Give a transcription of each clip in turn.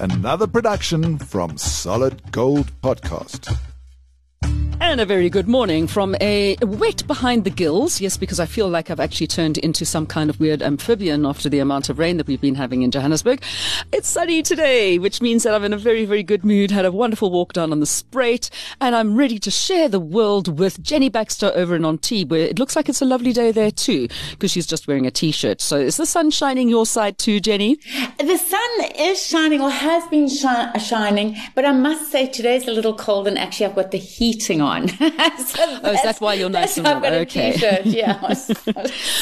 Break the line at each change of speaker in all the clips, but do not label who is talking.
another production from Solid Gold Podcast.
And a very good morning from a wet behind the gills. Yes, because I feel like I've actually turned into some kind of weird amphibian after the amount of rain that we've been having in Johannesburg. It's sunny today, which means that I'm in a very, very good mood. Had a wonderful walk down on the Spruit, and I'm ready to share the world with Jenny Baxter over in Antibes, where it looks like it's a lovely day there too, because she's just wearing a t-shirt. So is the sun shining your side too, Jenny?
The sun is shining or has been shi- shining, but I must say today's a little cold and actually I've got the heating on. so
oh, is that why you're nice and
warm?
Okay.
Yeah.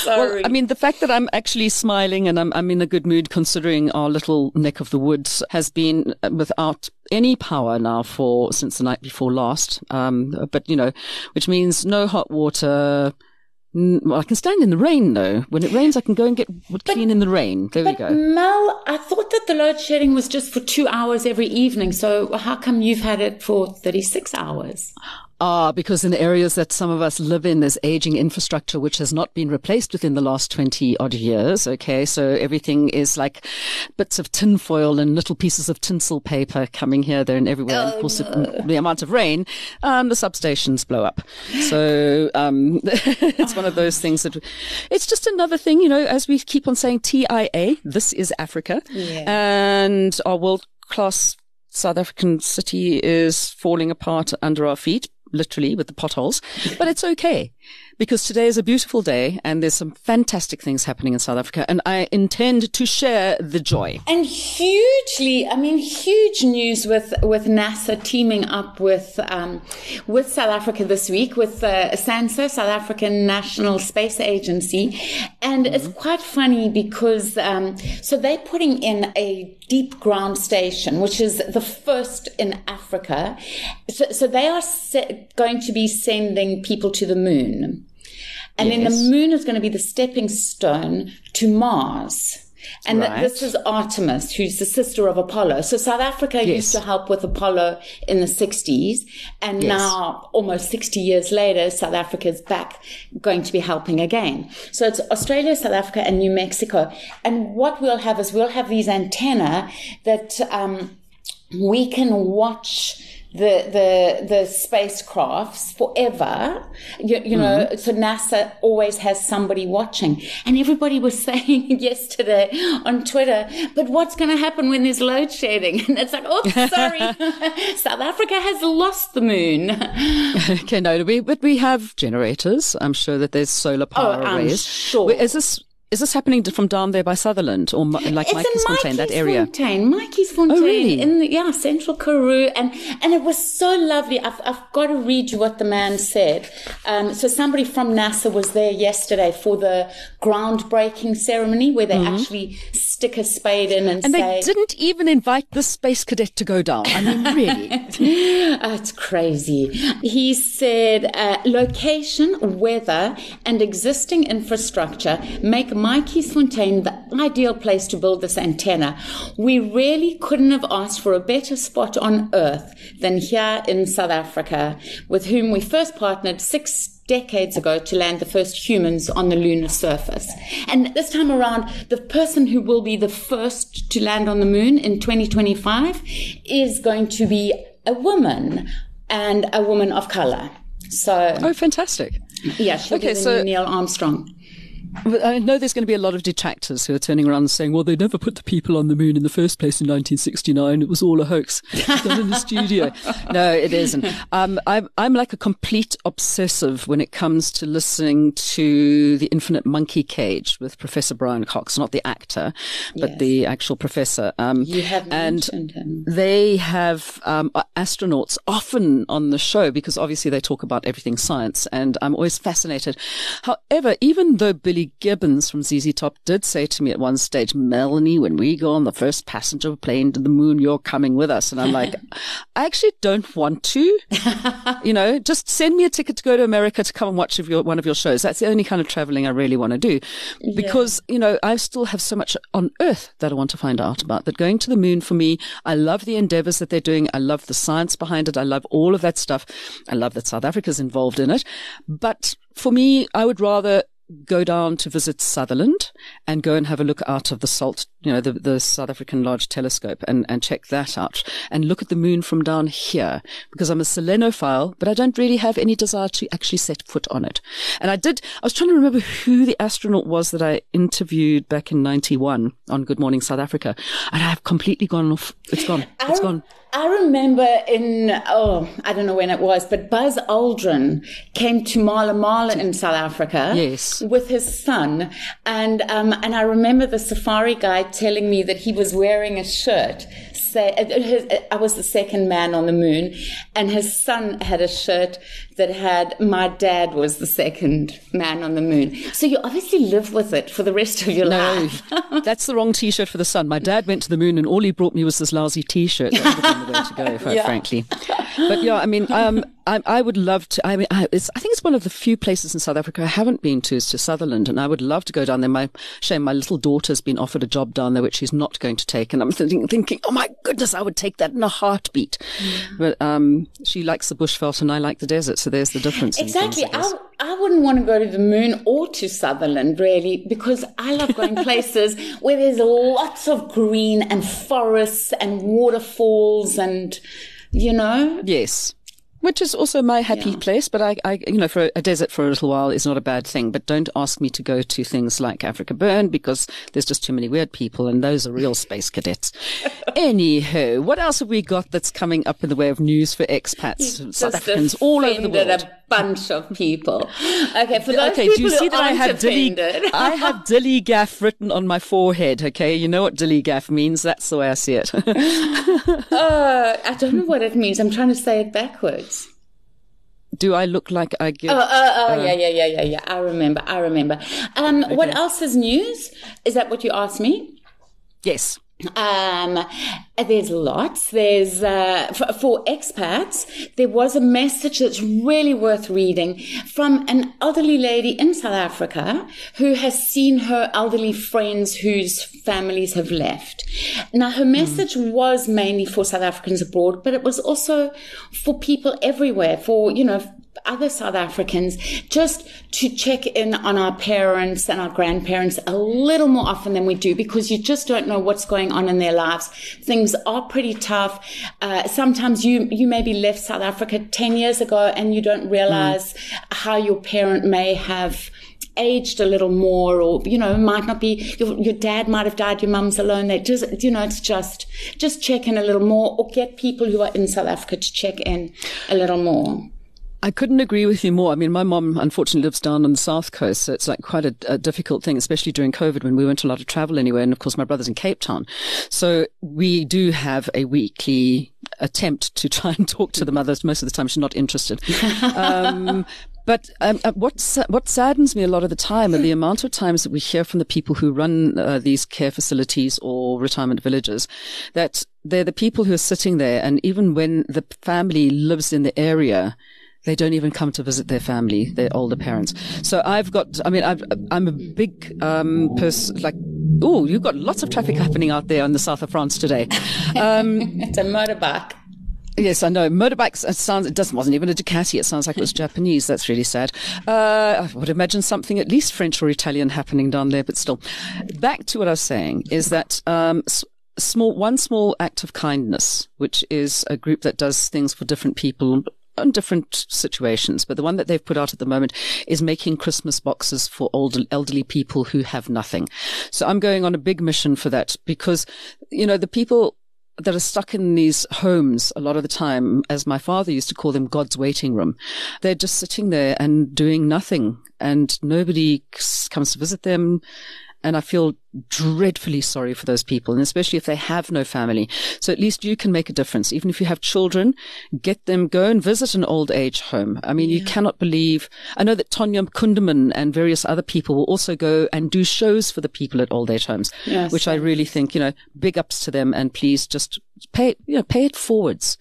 well, I mean, the fact that I'm actually smiling and I'm, I'm in a good mood considering our little neck of the woods has been without any power now for since the night before last. Um, but you know, which means no hot water, well, I can stand in the rain though. When it rains, I can go and get clean in the rain. There we go.
Mel, I thought that the load shedding was just for two hours every evening. So how come you've had it for 36 hours?
Ah, because in the areas that some of us live in, there's aging infrastructure which has not been replaced within the last 20 odd years. Okay. So everything is like bits of tinfoil and little pieces of tinsel paper coming here, there and everywhere. Oh, and of course, no. it, the amount of rain, um, the substations blow up. So, um, it's one of those things that it's just another thing, you know, as we keep on saying TIA, this is Africa yeah. and our world class South African city is falling apart under our feet literally with the potholes, but it's okay because today is a beautiful day and there's some fantastic things happening in South Africa and I intend to share the joy.
And hugely, I mean, huge news with, with NASA teaming up with, um, with South Africa this week with uh, SANSA, South African National Space Agency. And mm-hmm. it's quite funny because, um, so they're putting in a deep ground station, which is the first in Africa. So, so they are se- going to be sending people to the moon. And yes. then the moon is going to be the stepping stone to Mars. And right. this is Artemis, who's the sister of Apollo. So South Africa yes. used to help with Apollo in the 60s. And yes. now, almost 60 years later, South Africa is back going to be helping again. So it's Australia, South Africa, and New Mexico. And what we'll have is we'll have these antenna that um, we can watch the the the spacecrafts forever. You, you know, mm-hmm. so NASA always has somebody watching, and everybody was saying yesterday on Twitter, "But what's going to happen when there's load shedding?" And it's like, "Oh, sorry, South Africa has lost the moon."
okay, no, we but we have generators. I'm sure that there's solar power
oh,
arrays.
Sure.
Is this is this happening from down there by Sutherland or like
it's
Matjiesfontein, that area?
Fontaine, Matjiesfontein,
oh, really?
in the, yeah, central Karoo. And, and it was so lovely. I've, I've got to read you what the man said. Um, so somebody from NASA was there yesterday for the groundbreaking ceremony where they mm-hmm. actually stick a spade in and,
and
say,
they didn't even invite the space cadet to go down. I mean, really.
oh, it's crazy. He said, uh, location, weather, and existing infrastructure make Matjiesfontein the ideal place to build this antenna. We really couldn't have asked for a better spot on earth than here in South Africa, with whom we first partnered six decades ago to land the first humans on the lunar surface. And this time around, the person who will be the first to land on the moon in 2025 is going to be a woman and a woman of color. So,
oh, fantastic!
Yeah, okay, so Neil Armstrong.
I know there's going to be a lot of detractors who are turning around and saying, well, they never put the people on the moon in the first place in 1969. It was all a hoax done in the studio. No, it isn't. Um, I'm, I'm like a complete obsessive when it comes to listening to The Infinite Monkey Cage with Professor Brian Cox, not the actor, but yes. the actual professor.
Um, you have
and
him.
They have um, astronauts often on the show because obviously they talk about everything science, and I'm always fascinated. However, even though Billy Gibbons from ZZ Top did say to me at one stage, Melanie, when we go on the first passenger plane to the moon, you're coming with us. And I'm like, I actually don't want to. you know, just send me a ticket to go to America to come and watch your, one of your shows. That's the only kind of traveling I really want to do. Because, yeah. you know, I still have so much on earth that I want to find out about. That going to the moon for me, I love the endeavors that they're doing. I love the science behind it. I love all of that stuff. I love that South Africa's involved in it. But for me, I would rather go down to visit Sutherland and go and have a look out of the SALT, you know, the, the South African Large Telescope and, and check that out and look at the moon from down here because I'm a selenophile, but I don't really have any desire to actually set foot on it. And I did, I was trying to remember who the astronaut was that I interviewed back in 91 on Good Morning South Africa. And I have completely gone off. It's gone. It's gone.
I remember in, oh, I don't know when it was, but Buzz Aldrin came to Mala Mala in South Africa.
Yes.
With his son. And, um, and I remember the safari guide telling me that he was wearing a shirt say uh, uh, I was the second man on the moon, and his son had a shirt that had my dad was the second man on the moon. So you obviously live with it for the rest of your
no,
life.
that's the wrong T-shirt for the sun. My dad went to the moon, and all he brought me was this lousy T-shirt. That would have been the way to go, quite
Yeah.
frankly. But yeah, I mean, um, I, I would love to. I mean, I, it's, I think it's one of the few places in South Africa I haven't been to is to Sutherland, and I would love to go down there. My shame, my little daughter's been offered a job down there, which she's not going to take, and I'm thinking, thinking, oh my goodness, I would take that in a heartbeat. But um, she likes the bushveld, and I like the desert, so there's the difference.
Exactly.
I.
I, I wouldn't want to go to the moon or to Sutherland, really, because I love going places where there's lots of green and forests and waterfalls and, you know,
Yes. Which is also my happy place, but I, I, you know, for a desert for a little while is not a bad thing. But don't ask me to go to things like Africa Burn because there's just too many weird people and those are real space cadets. Anyhow, what else have we got that's coming up in the way of news for expats, South Africans all over the world?
Bunch of people. Okay, for those
Okay,
people
do you
who
see that I have dilly, I have dilly gaff written on my forehead. Okay, you know what dilly gaff means. That's the way I see it.
uh, I don't know what it means. I'm trying to say it backwards.
Do I look like I give?
Oh, oh, oh, yeah, yeah, yeah, yeah, yeah. I remember. I remember. Um, What else is news? Is that what you asked me?
yes.
Um, there's lots. There's uh, for, for expats. There was a message that's really worth reading from an elderly lady in South Africa who has seen her elderly friends whose families have left. Now, her message was mainly for South Africans abroad, but it was also for people everywhere. For you know other South Africans just to check in on our parents and our grandparents a little more often than we do because you just don't know what's going on in their lives. Things are pretty tough. Uh, sometimes you, you maybe left South Africa 10 years ago and you don't realize how your parent may have aged a little more or you know might not be your, your dad might have died your mum's alone they just you know it's just just check in a little more or get people who are in south africa to check in a little more
I couldn't agree with you more. I mean, my mom unfortunately lives down on the south coast, so it's like quite a, a difficult thing, especially during COVID when we weren't allowed to travel anywhere. And of course, my brother's in Cape Town. So we do have a weekly attempt to try and talk to the mothers. Most of the time, she's not interested. Um, but um, uh, what what saddens me a lot of the time are the amount of times that we hear from the people who run uh, these care facilities or retirement villages that they're the people who are sitting there, and even when the family lives in the area, they don't even come to visit their family, their older parents. So I've got, I mean, I've, I'm a big um, person, like, oh, you've got lots of traffic happening out there in the south of France today. Um,
it's a motorbike
Yes, I know. Motorbikes, it sounds, it doesn't, wasn't even a Ducati. It sounds like it was Japanese. That's really sad. Uh, I would imagine something at least French or Italian happening down there, but still. Back to what I was saying is that, um, small, one small act of kindness, which is a group that does things for different people in different situations, but the one that they've put out at the moment is making Christmas boxes for older, elderly people who have nothing. So I'm going on a big mission for that because, you know, the people that are stuck in these homes a lot of the time, as my father used to call them, God's waiting room. They're just sitting there and doing nothing and nobody comes to visit them. And I feel dreadfully sorry for those people, and especially if they have no family. So at least you can make a difference. Even if you have children, get them, go and visit an old age home. I mean, you cannot believe, I know that Tonya Kunderman and various other people will also go and do shows for the people at old age homes,
Yes.
which I really think, you know, big ups to them and please just pay, you know, pay it forwards.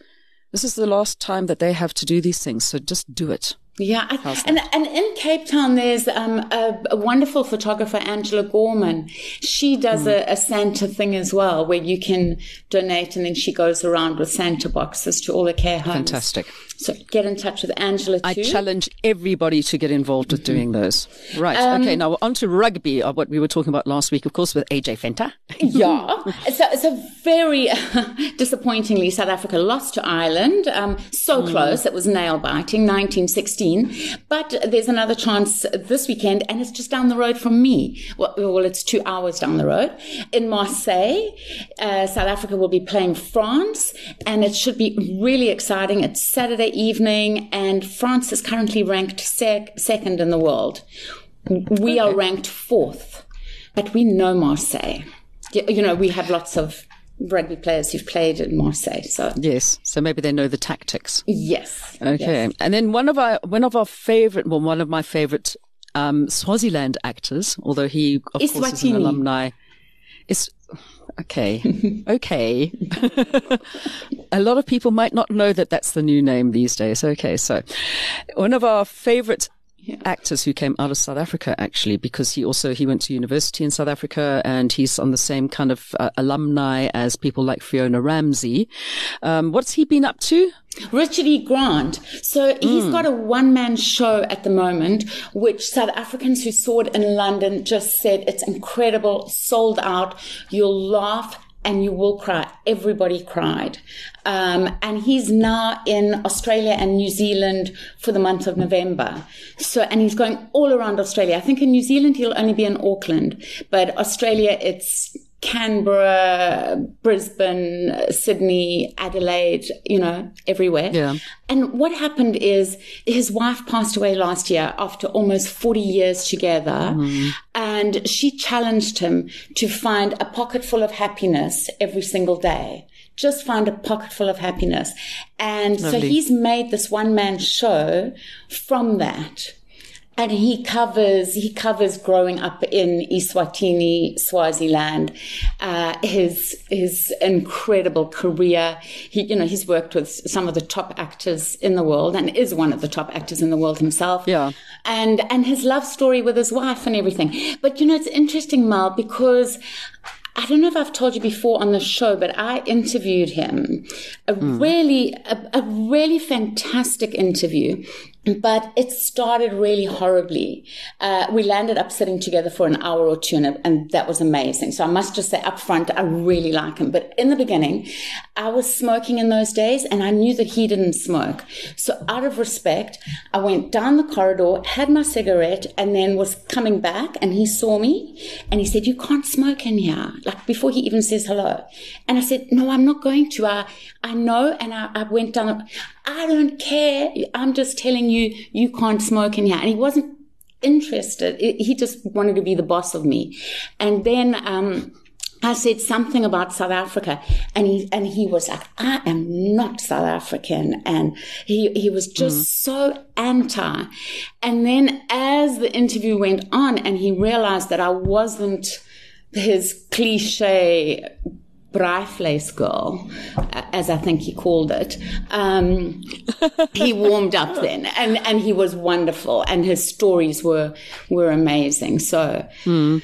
This is the last time that they have to do these things. So just do it.
Yeah, I, and and in Cape Town, there's um, a, a, wonderful photographer, Angela Gorman. She does mm. a, a, Santa thing as well, where you can donate, and then she goes around with Santa boxes to all the care homes.
Fantastic.
So get in touch with Angela. Too.
I challenge everybody to get involved with mm-hmm. doing those. Right. Um, okay. Now on to rugby, uh, what we were talking about last week, of course, with AJ Venter.
yeah. So, so very disappointingly, South Africa lost to Ireland. Um, so mm. close. It was nail biting, 1916. But there's another chance this weekend, and it's just down the road from me. Well, well it's two hours down the road. In Marseille, uh, South Africa will be playing France, and it should be really exciting. It's Saturday evening, and France is currently ranked sec- second in the world. We okay. are ranked fourth, but we know Marseille. You know, we have lots of rugby players who've played in Marseille. So
yes, so maybe they know the tactics.
Yes.
Okay,
yes.
and then one of our one of our favorite, well, one of my favorite um, Swaziland actors, although he of
Eswatini.
course is an alumni, is okay, okay. a lot of people might not know that that's the new name these days. Okay, so one of our favorite yeah. actors who came out of South Africa actually because he also he went to university in South Africa and he's on the same kind of uh, alumni as people like Fiona Ramsay. Um, what's he been up to?
Richard E. Grant. So he's mm. got a one man show at the moment, which South Africans who saw it in London just said it's incredible, sold out. You'll laugh and you will cry. Everybody cried. Um, and he's now in Australia and New Zealand for the month of November. So, and he's going all around Australia. I think in New Zealand he'll only be in Auckland, but Australia it's Canberra, Brisbane, Sydney, Adelaide, you know, everywhere.
Yeah.
And what happened is his wife passed away last year after almost 40 years together. Mm. And she challenged him to find a pocket full of happiness every single day. Just find a pocket full of happiness. And Lovely. so he's made this one man show from that and he covers he covers growing up in Eswatini, Swaziland, uh, his his incredible career. He you know he's worked with some of the top actors in the world and is one of the top actors in the world himself.
Yeah,
and and his love story with his wife and everything. But you know it's interesting, Mal, because I don't know if I've told you before on the show, but I interviewed him. A mm. really, a, a, really fantastic interview but it started really horribly. Uh, we landed up sitting together for an hour or two, and, and, that was amazing. So I must just say up front, I really like him. But in the beginning, I was smoking in those days, and I knew that he didn't smoke. So out of respect, I went down the corridor, had my cigarette, and then was coming back, and he saw me, and he said, "You can't smoke in here." Like before he even says hello, and I said, "No, I'm not going to. I I know." And I, I went down. I don't care. I'm just telling you, you can't smoke in here. And he wasn't interested. He just wanted to be the boss of me. And then, um, I said something about South Africa and he, and he was like, I am not South African. And he, he was just mm. so anti. And then as the interview went on and he realized that I wasn't his cliche Braaivleis girl, as I think he called it. Um, he warmed up then, and and he was wonderful, and his stories were were amazing. So, mm.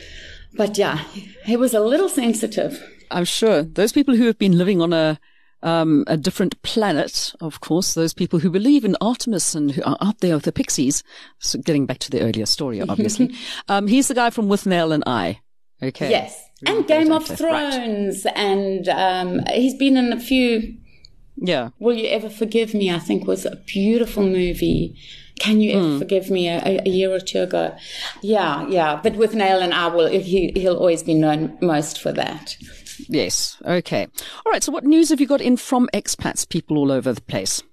but yeah, he was a little sensitive.
I'm sure those people who have been living on a um, a different planet, of course, those people who believe in Artemis and who are out there with the pixies. So getting back to the earlier story, obviously. um, he's the guy from Withnail and I. Okay.
Yes and Game of Thrones, right. and um, he's been in a few.
Yeah.
Will you ever forgive me? I think was a beautiful movie. Can you ever mm. forgive me a, a, year or two ago? Yeah, yeah. But Withnail and I will, he, he'll always be known most for that.
Yes. Okay. All right. So, what news have you got in from expats, people all over the place?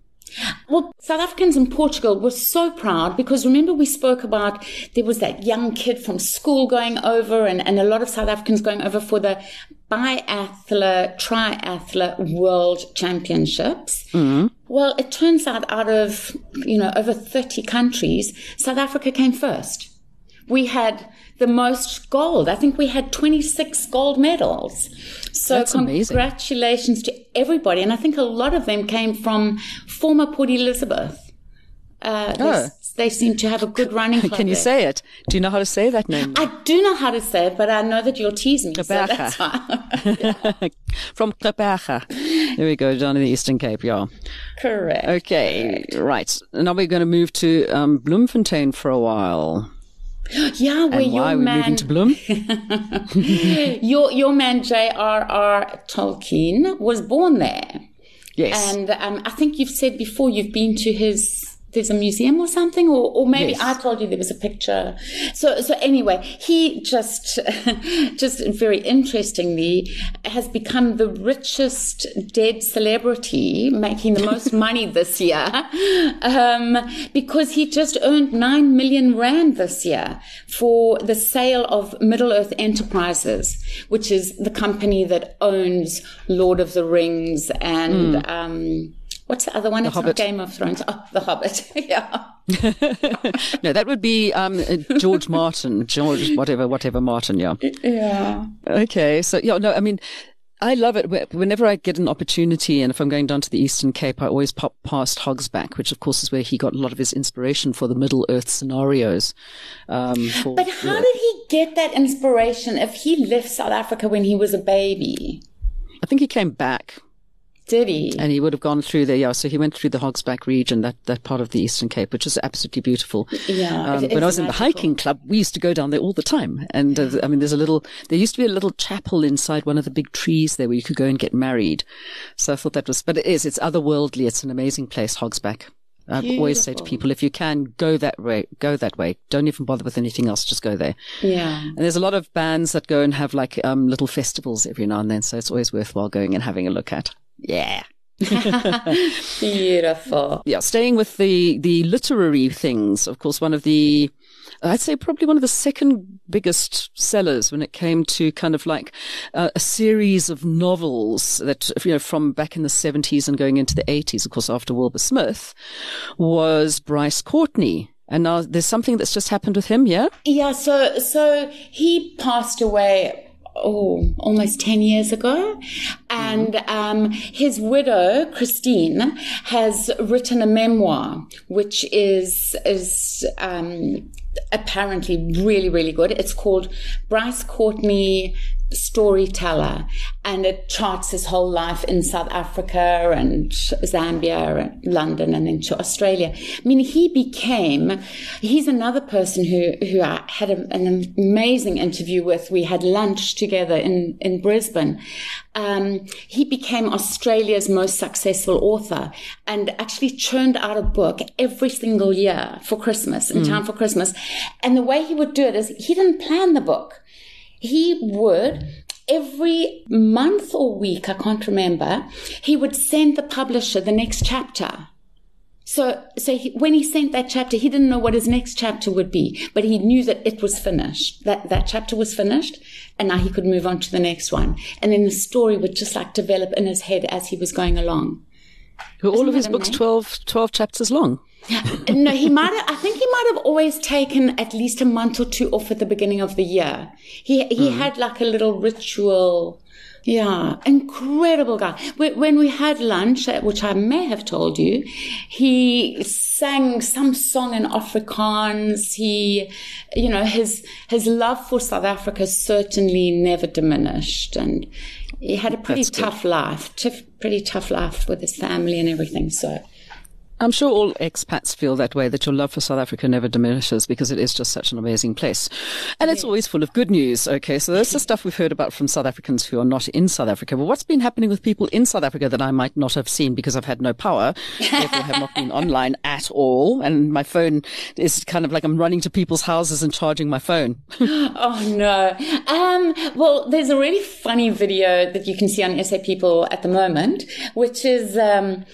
Well, South Africans in Portugal were so proud because remember we spoke about there was that young kid from school going over and, and a lot of South Africans going over for the biathlon, triathlon world championships. Mm-hmm. Well, it turns out out of, you know, over 30 countries, South Africa came first. We had the most gold. I think we had 26 gold medals. So
That's
congratulations
amazing.
to everybody. And I think a lot of them came from former Port Elizabeth. Uh,
Oh.
they, seem to have a good running club.
Can you
there.
say it? Do you know how to say that name?
I do know how to say it, but I know that you'll tease me. So that's fine.
From Gqeberha. There we go, down in the Eastern Cape, yeah.
Correct.
Okay, right. Now we're going to move to um, Bloemfontein for a while.
Yeah, where
And
your
why are we
man,
moving to Bloem?
your your man J.R.R. Tolkien was born there,
Yes.
and um, I think you've said before you've been to his. There's a museum or something, or, or maybe
Yes.
I told you there was a picture. So, so anyway, he just, just very interestingly, has become the richest dead celebrity, making the most money this year, um, because he just earned nine million rand this year for the sale of Middle Earth Enterprises, which is the company that owns Lord of the Rings and. Um, What's the other one? it's
Hmm. Hobbit.
not Game of Thrones. Oh, The Hobbit. yeah.
no, that would be um, uh, George Martin, George whatever, whatever Martin, yeah.
Yeah.
Okay, so yeah, no, I mean, I love it. Whenever I get an opportunity, and if I'm going down to the Eastern Cape, I always pop past Hogsback, which of course is where he got a lot of his inspiration for the Middle Earth scenarios. Um, for,
But how did he get that inspiration if he left South Africa when he was a baby?
I think he came back
Did he?
and he would have gone through there. Yeah, so he went through the Hogsback region, that, that part of the Eastern Cape, which is absolutely beautiful.
Yeah,
Um, when I was in the hiking club, we used to go down there all the time. And uh, I mean, there's a little, there used to be a little chapel inside one of the big trees there where you could go and get married. So I thought that was, but it is, it's otherworldly. It's an amazing place, Hogsback. I always say to people, if you can go that way, go that way. Don't even bother with anything else. Just go there.
Yeah.
And there's a lot of bands that go and have like um, little festivals every now and then. So it's always worthwhile going and having a look at. Yeah.
Beautiful.
yeah, staying with the the literary things, of course, one of the I'd say probably one of the second biggest sellers when it came to kind of like uh, a series of novels that you know from back in the 70s and going into the 80s, of course, after Wilbur Smith, was Bryce Courtenay. And now there's something that's just happened with him, yeah?
Yeah, so so he passed away oh almost 10 years ago and um, his widow christine has written a memoir which is is um, apparently really really good. It's called Bryce Courtenay storyteller and it charts his whole life in South Africa and Zambia and London and then to Australia. I mean, he became, he's another person who, who I had a, an amazing interview with. We had lunch together in, in Brisbane. Um, he became Australia's most successful author and actually churned out a book every single year for Christmas, in time for Christmas. And the way he would do it is he didn't plan the book he would every month or week, I can't remember, he would send the publisher the next chapter. So, so he, when he sent that chapter, he didn't know what his next chapter would be, but he knew that it was finished, that that chapter was finished, and now he could move on to the next one. And then the story would just like develop in his head as he was going along.
All of his books
amazing?
12, 12 chapters long.
No, he might have, I think he might have always taken at least a month or two off at the beginning of the year. He, he had like a little ritual. Yeah, incredible guy. When when we had lunch, uh, which I may have told you, he sang some song in Afrikaans. He, you know, his, his love for South Africa certainly never diminished. And he had a pretty
That's good.
tough life, tough, pretty tough life with his family and everything. So,
I'm sure all expats feel that way, that your love for South Africa never diminishes because it is just such an amazing place. And it's always full of good news. Okay. So that's the stuff we've heard about from South Africans who are not in South Africa. But what's been happening with people in South Africa that I might not have seen because I've had no power, therefore have not been online at all. And my phone is kind of like I'm running to people's houses and charging my phone.
Oh no. Um, well, there's a really funny video that you can see on SA People at the moment, which is um,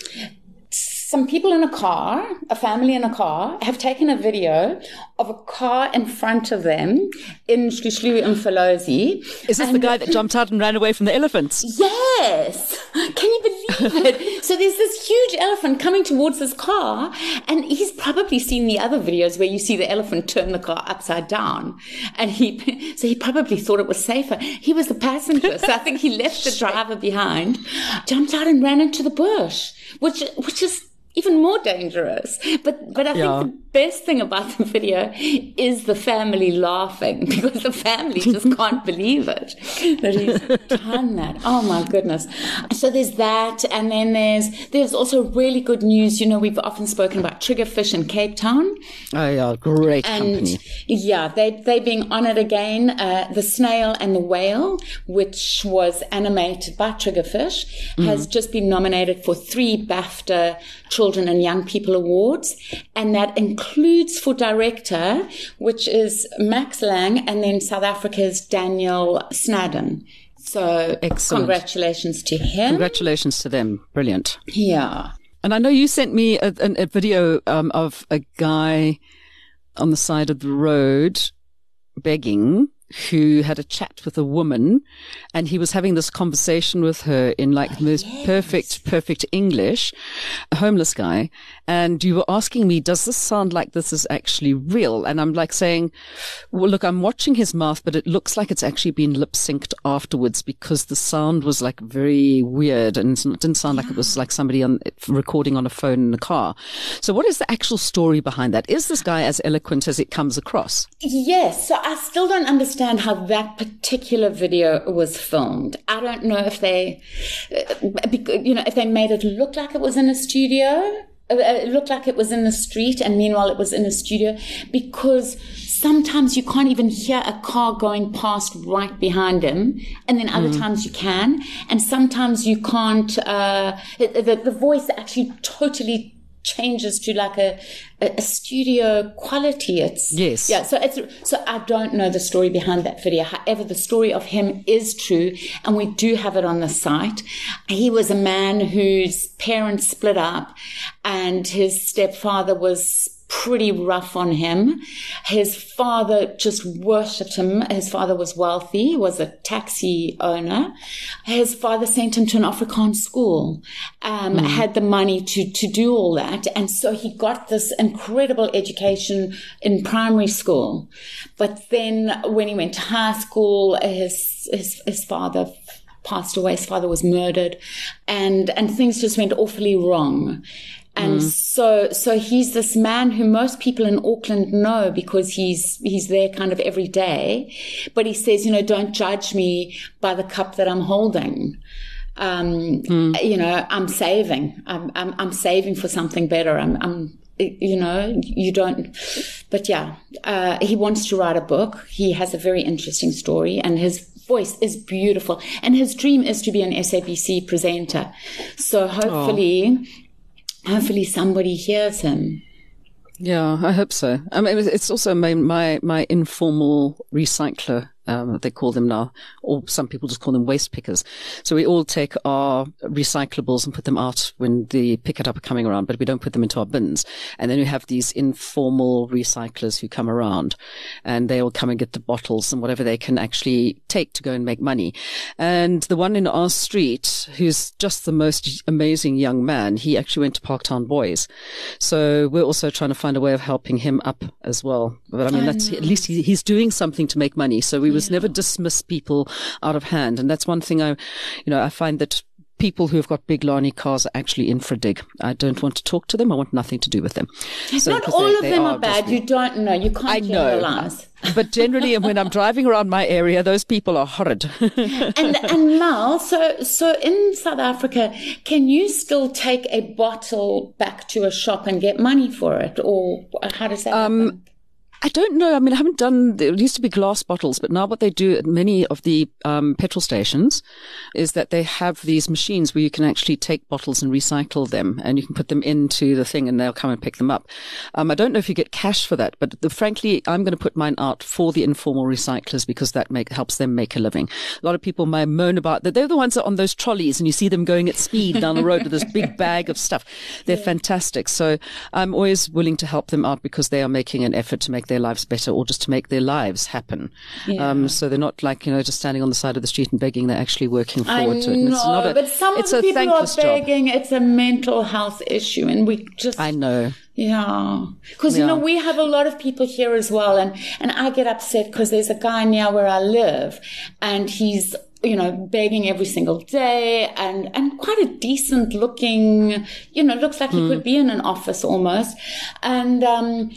some people in a car, a family in a car, have taken a video of a car in front of them in Hluhluwe in Falozi.
Is this the guy that jumped out and ran away from the elephants?
Yes. Can you believe it? so there's this huge elephant coming towards this car, and he's probably seen the other videos where you see the elephant turn the car upside down. And he, so he probably thought it was safer. He was the passenger. So I think he left the driver behind, jumped out and ran into the bush, which, which is, even more dangerous. But but I
Yeah.
think best thing about the video is the family laughing because the family just can't believe it that he's done that. Oh my goodness! So there's that, and then there's there's also really good news. You know, we've often spoken about Triggerfish in Cape Town.
Oh yeah, great
And
company.
yeah, they they being honoured again. Uh, the snail and the whale, which was animated by Triggerfish, has just been nominated for three BAFTA Children and Young People Awards, and that includes for director, which is Max Lang, and then South Africa's Daniel Snaddon. So
Excellent.
congratulations to him.
Congratulations to them. Brilliant.
yeah.
And I know you sent me a, a, a video um, of a guy on the side of the road begging who had a chat with a woman and he was having this conversation with her in like oh, the most perfect, perfect English, a homeless guy. And you were asking me, does this sound like this is actually real? And I'm like saying, well, look, I'm watching his mouth, but it looks like it's actually been lip synced afterwards because the sound was like very weird and it didn't sound like it was like somebody on recording on a phone in the car. So what is the actual story behind that? Is this guy as eloquent as it comes across?
Yes, so I still don't understand how that particular video was filmed. I don't know if they, uh, you know, if they made it look like it was in a studio. uh, It looked like it was in the street, and meanwhile it was in a studio because sometimes you can't even hear a car going past right behind him, and then other times you can, and sometimes you can't. Uh, the, the voice actually totally changes to like a, a, studio quality. It's
Yes.
yeah. So it's so I don't know the story behind that video. However, the story of him is true, and we do have it on the site. He was a man whose parents split up, and his stepfather was pretty rough on him. His father just worshipped him. His father was wealthy, was a taxi owner. His father sent him to an Afrikaans school, um, had the money to, to do all that. And so he got this incredible education in primary school. But then when he went to high school, his, his, his father passed away. His father was murdered and, and things just went awfully wrong. And so, so he's this man who most people in Auckland know because he's, he's there kind of every day. But he says, you know, don't judge me by the cup that I'm holding. Um, you know, I'm saving. I'm, I'm, I'm saving for something better. I'm, I'm, you know, you don't, but yeah, uh, he wants to write a book. He has a very interesting story and his voice is beautiful. And his dream is to be an SABC presenter. So hopefully, hopefully somebody hears him.
Yeah, I hope so. I mean, it's also my my, my informal recycler. Um, they call them now, or some people just call them waste pickers. So we all take our recyclables and put them out when the pick it up are coming around, but we don't put them into our bins. And then we have these informal recyclers who come around and they will come and get the bottles and whatever they can actually take to go and make money. And the one in our street, who's just the most amazing young man, he actually went to Parktown Boys. So we're also trying to find a way of helping him up as well. But I mean, that's at least he, he's doing something to make money. So we was never dismiss people out of hand. And that's one thing I, you know, I find that people who have got big Lani cars are actually in for a dig. I don't want to talk to them. I want nothing to do with them. So,
Not all
they-
of
they
them are,
just-
bad. You don't know. You can't
I know.
generalize.
But generally, when I'm driving around my area, those people are horrid.
and and Mal, so so in South Africa, can you still take a bottle back to a shop and get money for it, or how does that um, happen?
I don't know. I mean, I haven't done. There used to be glass bottles, but now what they do at many of the um, petrol stations is that they have these machines where you can actually take bottles and recycle them, and you can put them into the thing, and they'll come and pick them up. Um, I don't know if you get cash for that, but the, frankly, I'm going to put mine out for the informal recyclers because that make, helps them make a living. A lot of people may moan about that. They're the ones that are on those trolleys, and you see them going at speed down the road with this big bag of stuff. They're fantastic. So I'm always willing to help them out because they are making an effort to make their lives better or just to make their lives happen. Um, so they're not like, you know, just standing on the side of the street and begging. They're actually working forward
I
to it. And
know,
it's not a,
but some of the people are
thankless job.
begging. It's a mental health issue, and we just
I know.
Yeah, because you
Yeah.
know we have a lot of people here as well, and and I get upset because there's a guy near where I live, and he's you know, begging every single day and, and quite a decent looking, you know, looks like he could be in an office almost. And, um,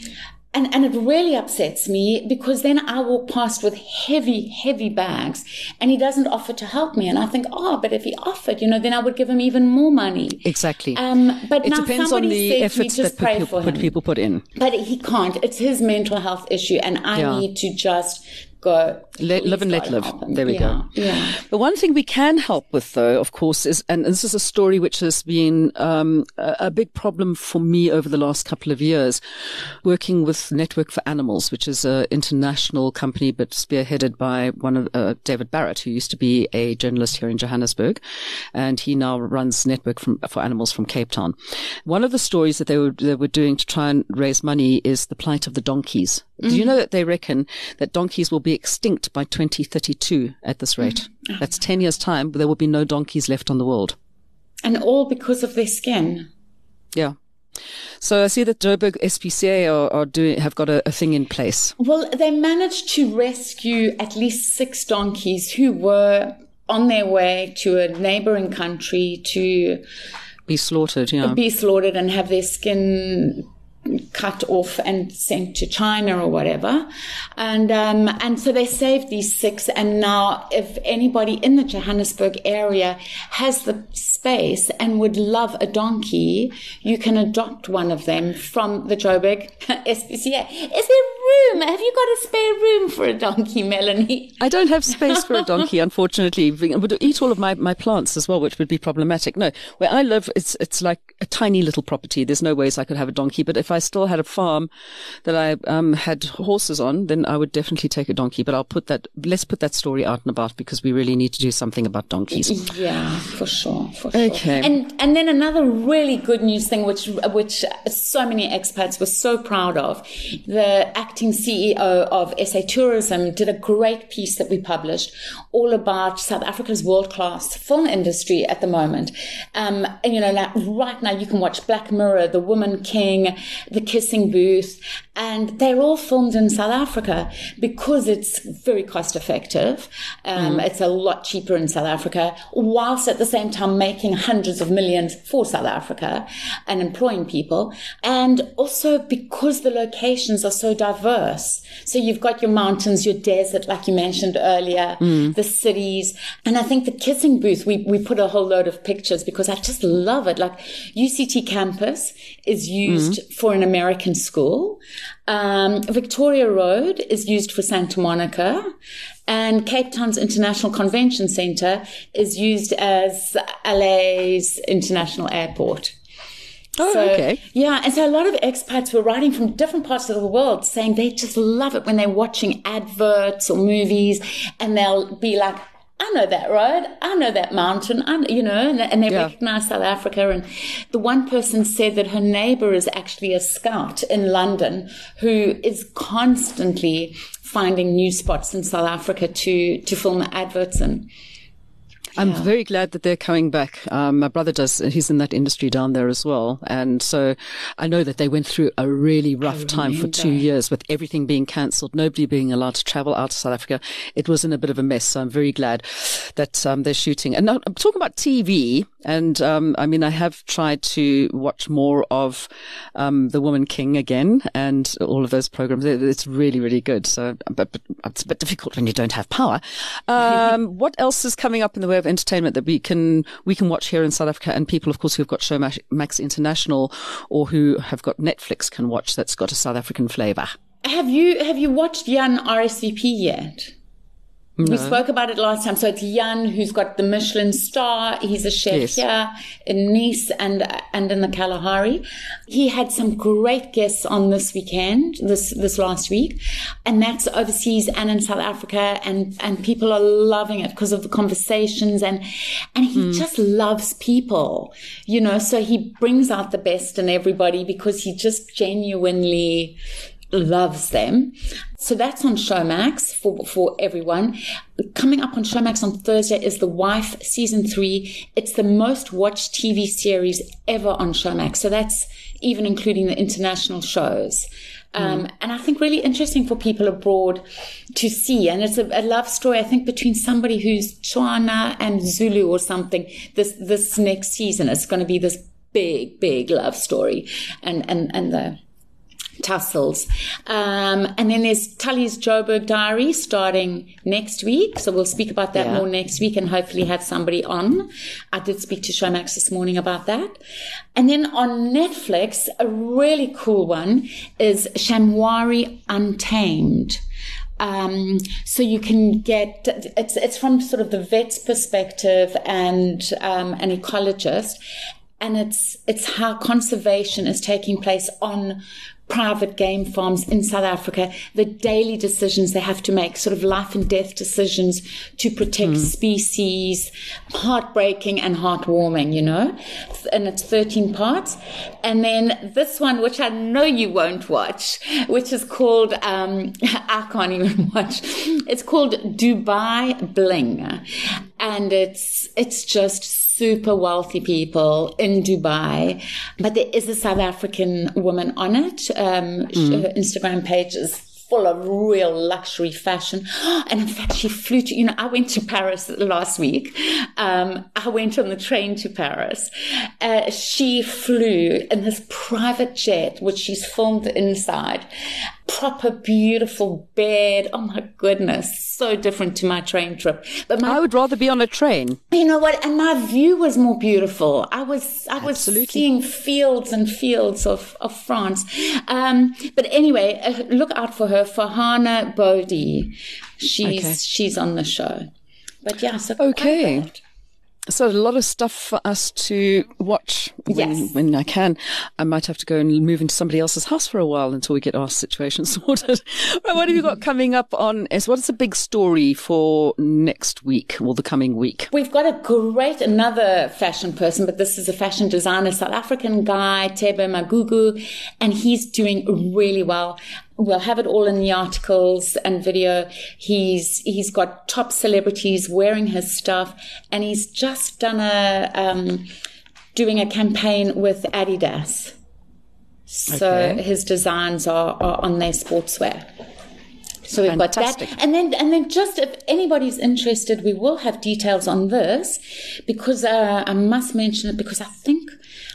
and, and it really upsets me because then I walk past with heavy, heavy bags and he doesn't offer to help me. And I think, oh, but if he offered, you know, then I would give him even more money.
Exactly.
Um, but
it
now
depends on
somebody
the
said to me,
efforts
just
that
pray
people, put
him.
people put in.
But he can't. It's his mental health issue. And I
Yeah.
need to just go.
Let, live and let live.
him."
There we
yeah,
go.
Yeah.
The one thing we can help with, though, of course, is, and this is a story which has been um, a, a big problem for me over the last couple of years, working with Network for Animals, which is an international company, but spearheaded by one of uh, David Barritt, who used to be a journalist here in Johannesburg, and he now runs Network from, for Animals from Cape Town. One of the stories that they were they were doing to try and raise money is the plight of the donkeys. Do you mm. know that they reckon that donkeys will be extinct by 2032 at this mm. rate? Oh. That's 10 years time. There will be no donkeys left on the world.
And all because of their skin.
Yeah. So I see that Joburg SPCA are, are doing, have got a, a thing in place.
Well, they managed to rescue at least six donkeys who were on their way to a neighboring country to
Be slaughtered, yeah.
be slaughtered and have their skin cut off and sent to China or whatever. And um, and so they saved these six. And now, if anybody in the Johannesburg area has the space and would love a donkey, you can adopt one of them from the Joburg SPCA. Is there room? Have you got a spare room for a donkey, Melanie?
I don't have space for a donkey, unfortunately. It would eat all of my, my plants as well, which would be problematic. No, where I live, it's it's like a tiny little property. There's no ways I could have a donkey. But if I still had a farm that I um, had horses on, then I would definitely take a donkey. But I'll put that. Let's put that story out and about because we really need to do something about donkeys.
Yeah, for sure, for sure.
Okay.
And and then another really good news thing, which which so many expats were so proud of, the acting CEO of SA Tourism did a great piece that we published, all about South Africa's world class film industry at the moment. Um, and you know, like right now you can watch Black Mirror, The Woman King, The Kissing Booth, and they're all filmed in South Africa because it's very cost effective. Um, mm. It's a lot cheaper in South Africa, whilst at the same time making hundreds of millions for South Africa and employing people. And also because the locations are so diverse. So you've got your mountains, your desert, like you mentioned earlier, mm. the cities. And I think the kissing booth, we, we put a whole load of pictures because I just love it. Like UCT campus is used mm. for an American school. Um, Victoria Road is used for Santa Monica, and Cape Town's International Convention Center is used as LA's international airport.
Oh,
So,
okay.
Yeah, and so a lot of expats were writing from different parts of the world saying they just love it when they're watching adverts or movies, and they'll be like, "I know that road, I know that mountain, I, you know," and, and they
Yeah.
recognize South Africa. And the one person said that her neighbor is actually a scout in London who is constantly finding new spots in South Africa to to film adverts in.
I'm very glad that they're coming back. Um, my brother does, he's in that industry down there as well. And so I know that they went through a really rough time for two years with everything being cancelled, nobody being allowed to travel out to South Africa. It was in a bit of a mess. So I'm very glad that um, they're shooting. And now I'm talking about TV. And um, I mean, I have tried to watch more of um, The Woman King again and all of those programs. It's really, really good. So, but, but it's a bit difficult when you don't have power. Um, what else is coming up in the way of entertainment that we can we can watch here in South Africa? And people, of course, who've got Showmax Max International or who have got Netflix can watch. That's got a South African flavour.
Have you have you watched Jan RSVP yet? We spoke about it last time. So it's Jan who's got the Michelin star. He's a chef
Yes.
here in Nice and and in the Kalahari. He had some great guests on this weekend, this this last week, and that's overseas and in South Africa, and and people are loving it because of the conversations and and he hmm. just loves people, you know. So he brings out the best in everybody because he just genuinely loves them. So that's on Showmax for, for everyone. Coming up on Showmax on Thursday is The Wife season three. It's the most watched TV series ever on Showmax. So that's even including the international shows. Um, And I think really interesting for people abroad to see. And it's a, a love story, I think, between somebody who's Tswana and Zulu or something. This this next season, it's going to be this big, big love story, and and and the tussles. Um, and then there's Tali's Joburg Diary starting next week. So we'll speak about that
Yeah.
more next week and hopefully have somebody on. I did speak to Showmax this morning about that. And then on Netflix, a really cool one is Shamwari Untamed. Um, so you can get it's it's from sort of the vet's perspective and um, an ecologist, and it's it's how conservation is taking place on private game farms in South Africa, the daily decisions they have to make, sort of life and death decisions to protect species, heartbreaking and heartwarming, you know? And it's 13 parts. And then this one, which I know you won't watch, which is called, um, I can't even watch. It's called Dubai Bling. And it's, it's just super wealthy people in Dubai, but there is a South African woman on it. Um, sh- Her Instagram page is full of real luxury fashion. And in fact, she flew to, you know, I went to Paris last week. Um, I went on the train to Paris. Uh, she flew in this private jet, which she's filmed inside. Proper beautiful bed. Oh my goodness. So different to my train trip. But my
I would rather be on a train.
you know what? And my view was more beautiful. I was, I was
Absolutely.
seeing fields and fields of, of France. Um, but anyway, uh, look out for her, Farhana Bodi. She's,
Okay.
she's on the show. But yeah, so
Okay. So a lot of stuff for us to watch when,
Yes.
when I can. I might have to go and move into somebody else's house for a while until we get our situation sorted. right, what have you got mm-hmm. coming up on S? What is the big story for next week or the coming week?
We've got a great another fashion person, but this is a fashion designer, South African guy, Thebe Magugu, and he's doing really well. We'll have it all in the articles and video. He's he's got top celebrities wearing his stuff, and he's just done a um, doing a campaign with Adidas. So
Okay.
his designs are, are on their sportswear. So we've
Fantastic.
got that. And then, and then just if anybody's interested, we will have details on this because uh, I must mention it because I think,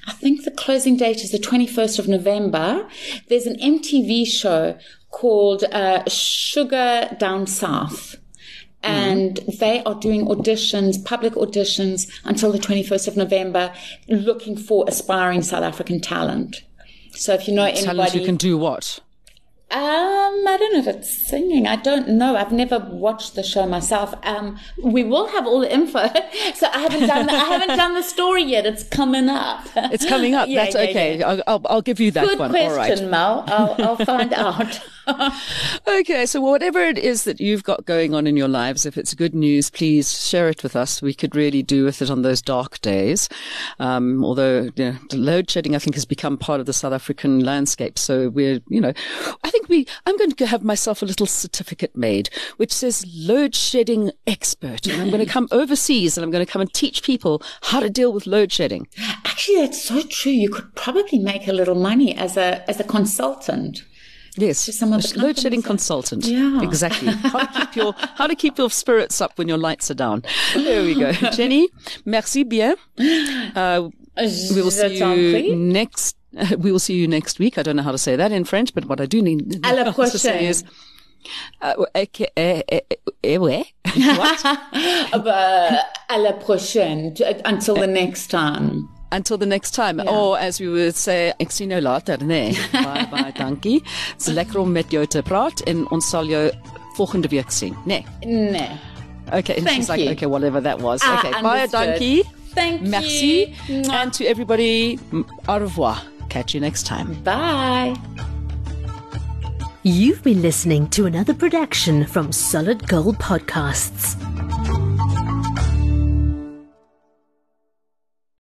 I think the closing date is the 21st of November. There's an MTV show called uh, Shuga Down South. And they are doing auditions, public auditions until the 21st of November, looking for aspiring South African talent. So if you know anybody, Talent
who can do what?
Um, I don't know if it's singing. I don't know. I've never watched the show myself. Um, we will have all the info. so I haven't done. The, I haven't done the story yet. It's coming up.
It's coming up.
Yeah,
That's
yeah,
okay.
yeah.
I'll, I'll, I'll give you that
Good
one.
question,
All right.
Mel. I'll, I'll find out.
Okay, so whatever it is that you've got going on in your lives, if it's good news, please share it with us. We could really do with it on those dark days. Um, although you know, load shedding, I think, has become part of the South African landscape. So we're, you know, I think we. I'm going to have myself a little certificate made which says load shedding expert, and I'm going to come overseas and I'm going to come and teach people how to deal with load shedding.
Actually, that's so true. You could probably make a little money as a as a consultant.
Yes, a load shedding consultant.
Yeah.
exactly. How to keep your how to keep your spirits up when your lights are down. There we go, Jenny. Merci bien. Uh, we will see you next. we will see you next week. I don't know how to say that in French, but what I do need to say is. Uh, okay, eh, eh, eh. What?
Uh, à la prochaine. Until the next time.
Until the next time. Or as we would say, ek sien jou later, nee. Bye bye, dankie. Dit's lekker om met jou te praat en ons sal jou volgende week sien. Nee.
Nee.
Okay, and
Thank
she's like,
you.
okay, whatever that was.
I
okay, bye,
understood.
donkey.
Thank
Merci.
you. Mwah.
And to everybody, au revoir. Catch you next time.
Bye.
You've been listening to another production from Solid Gold Podcasts.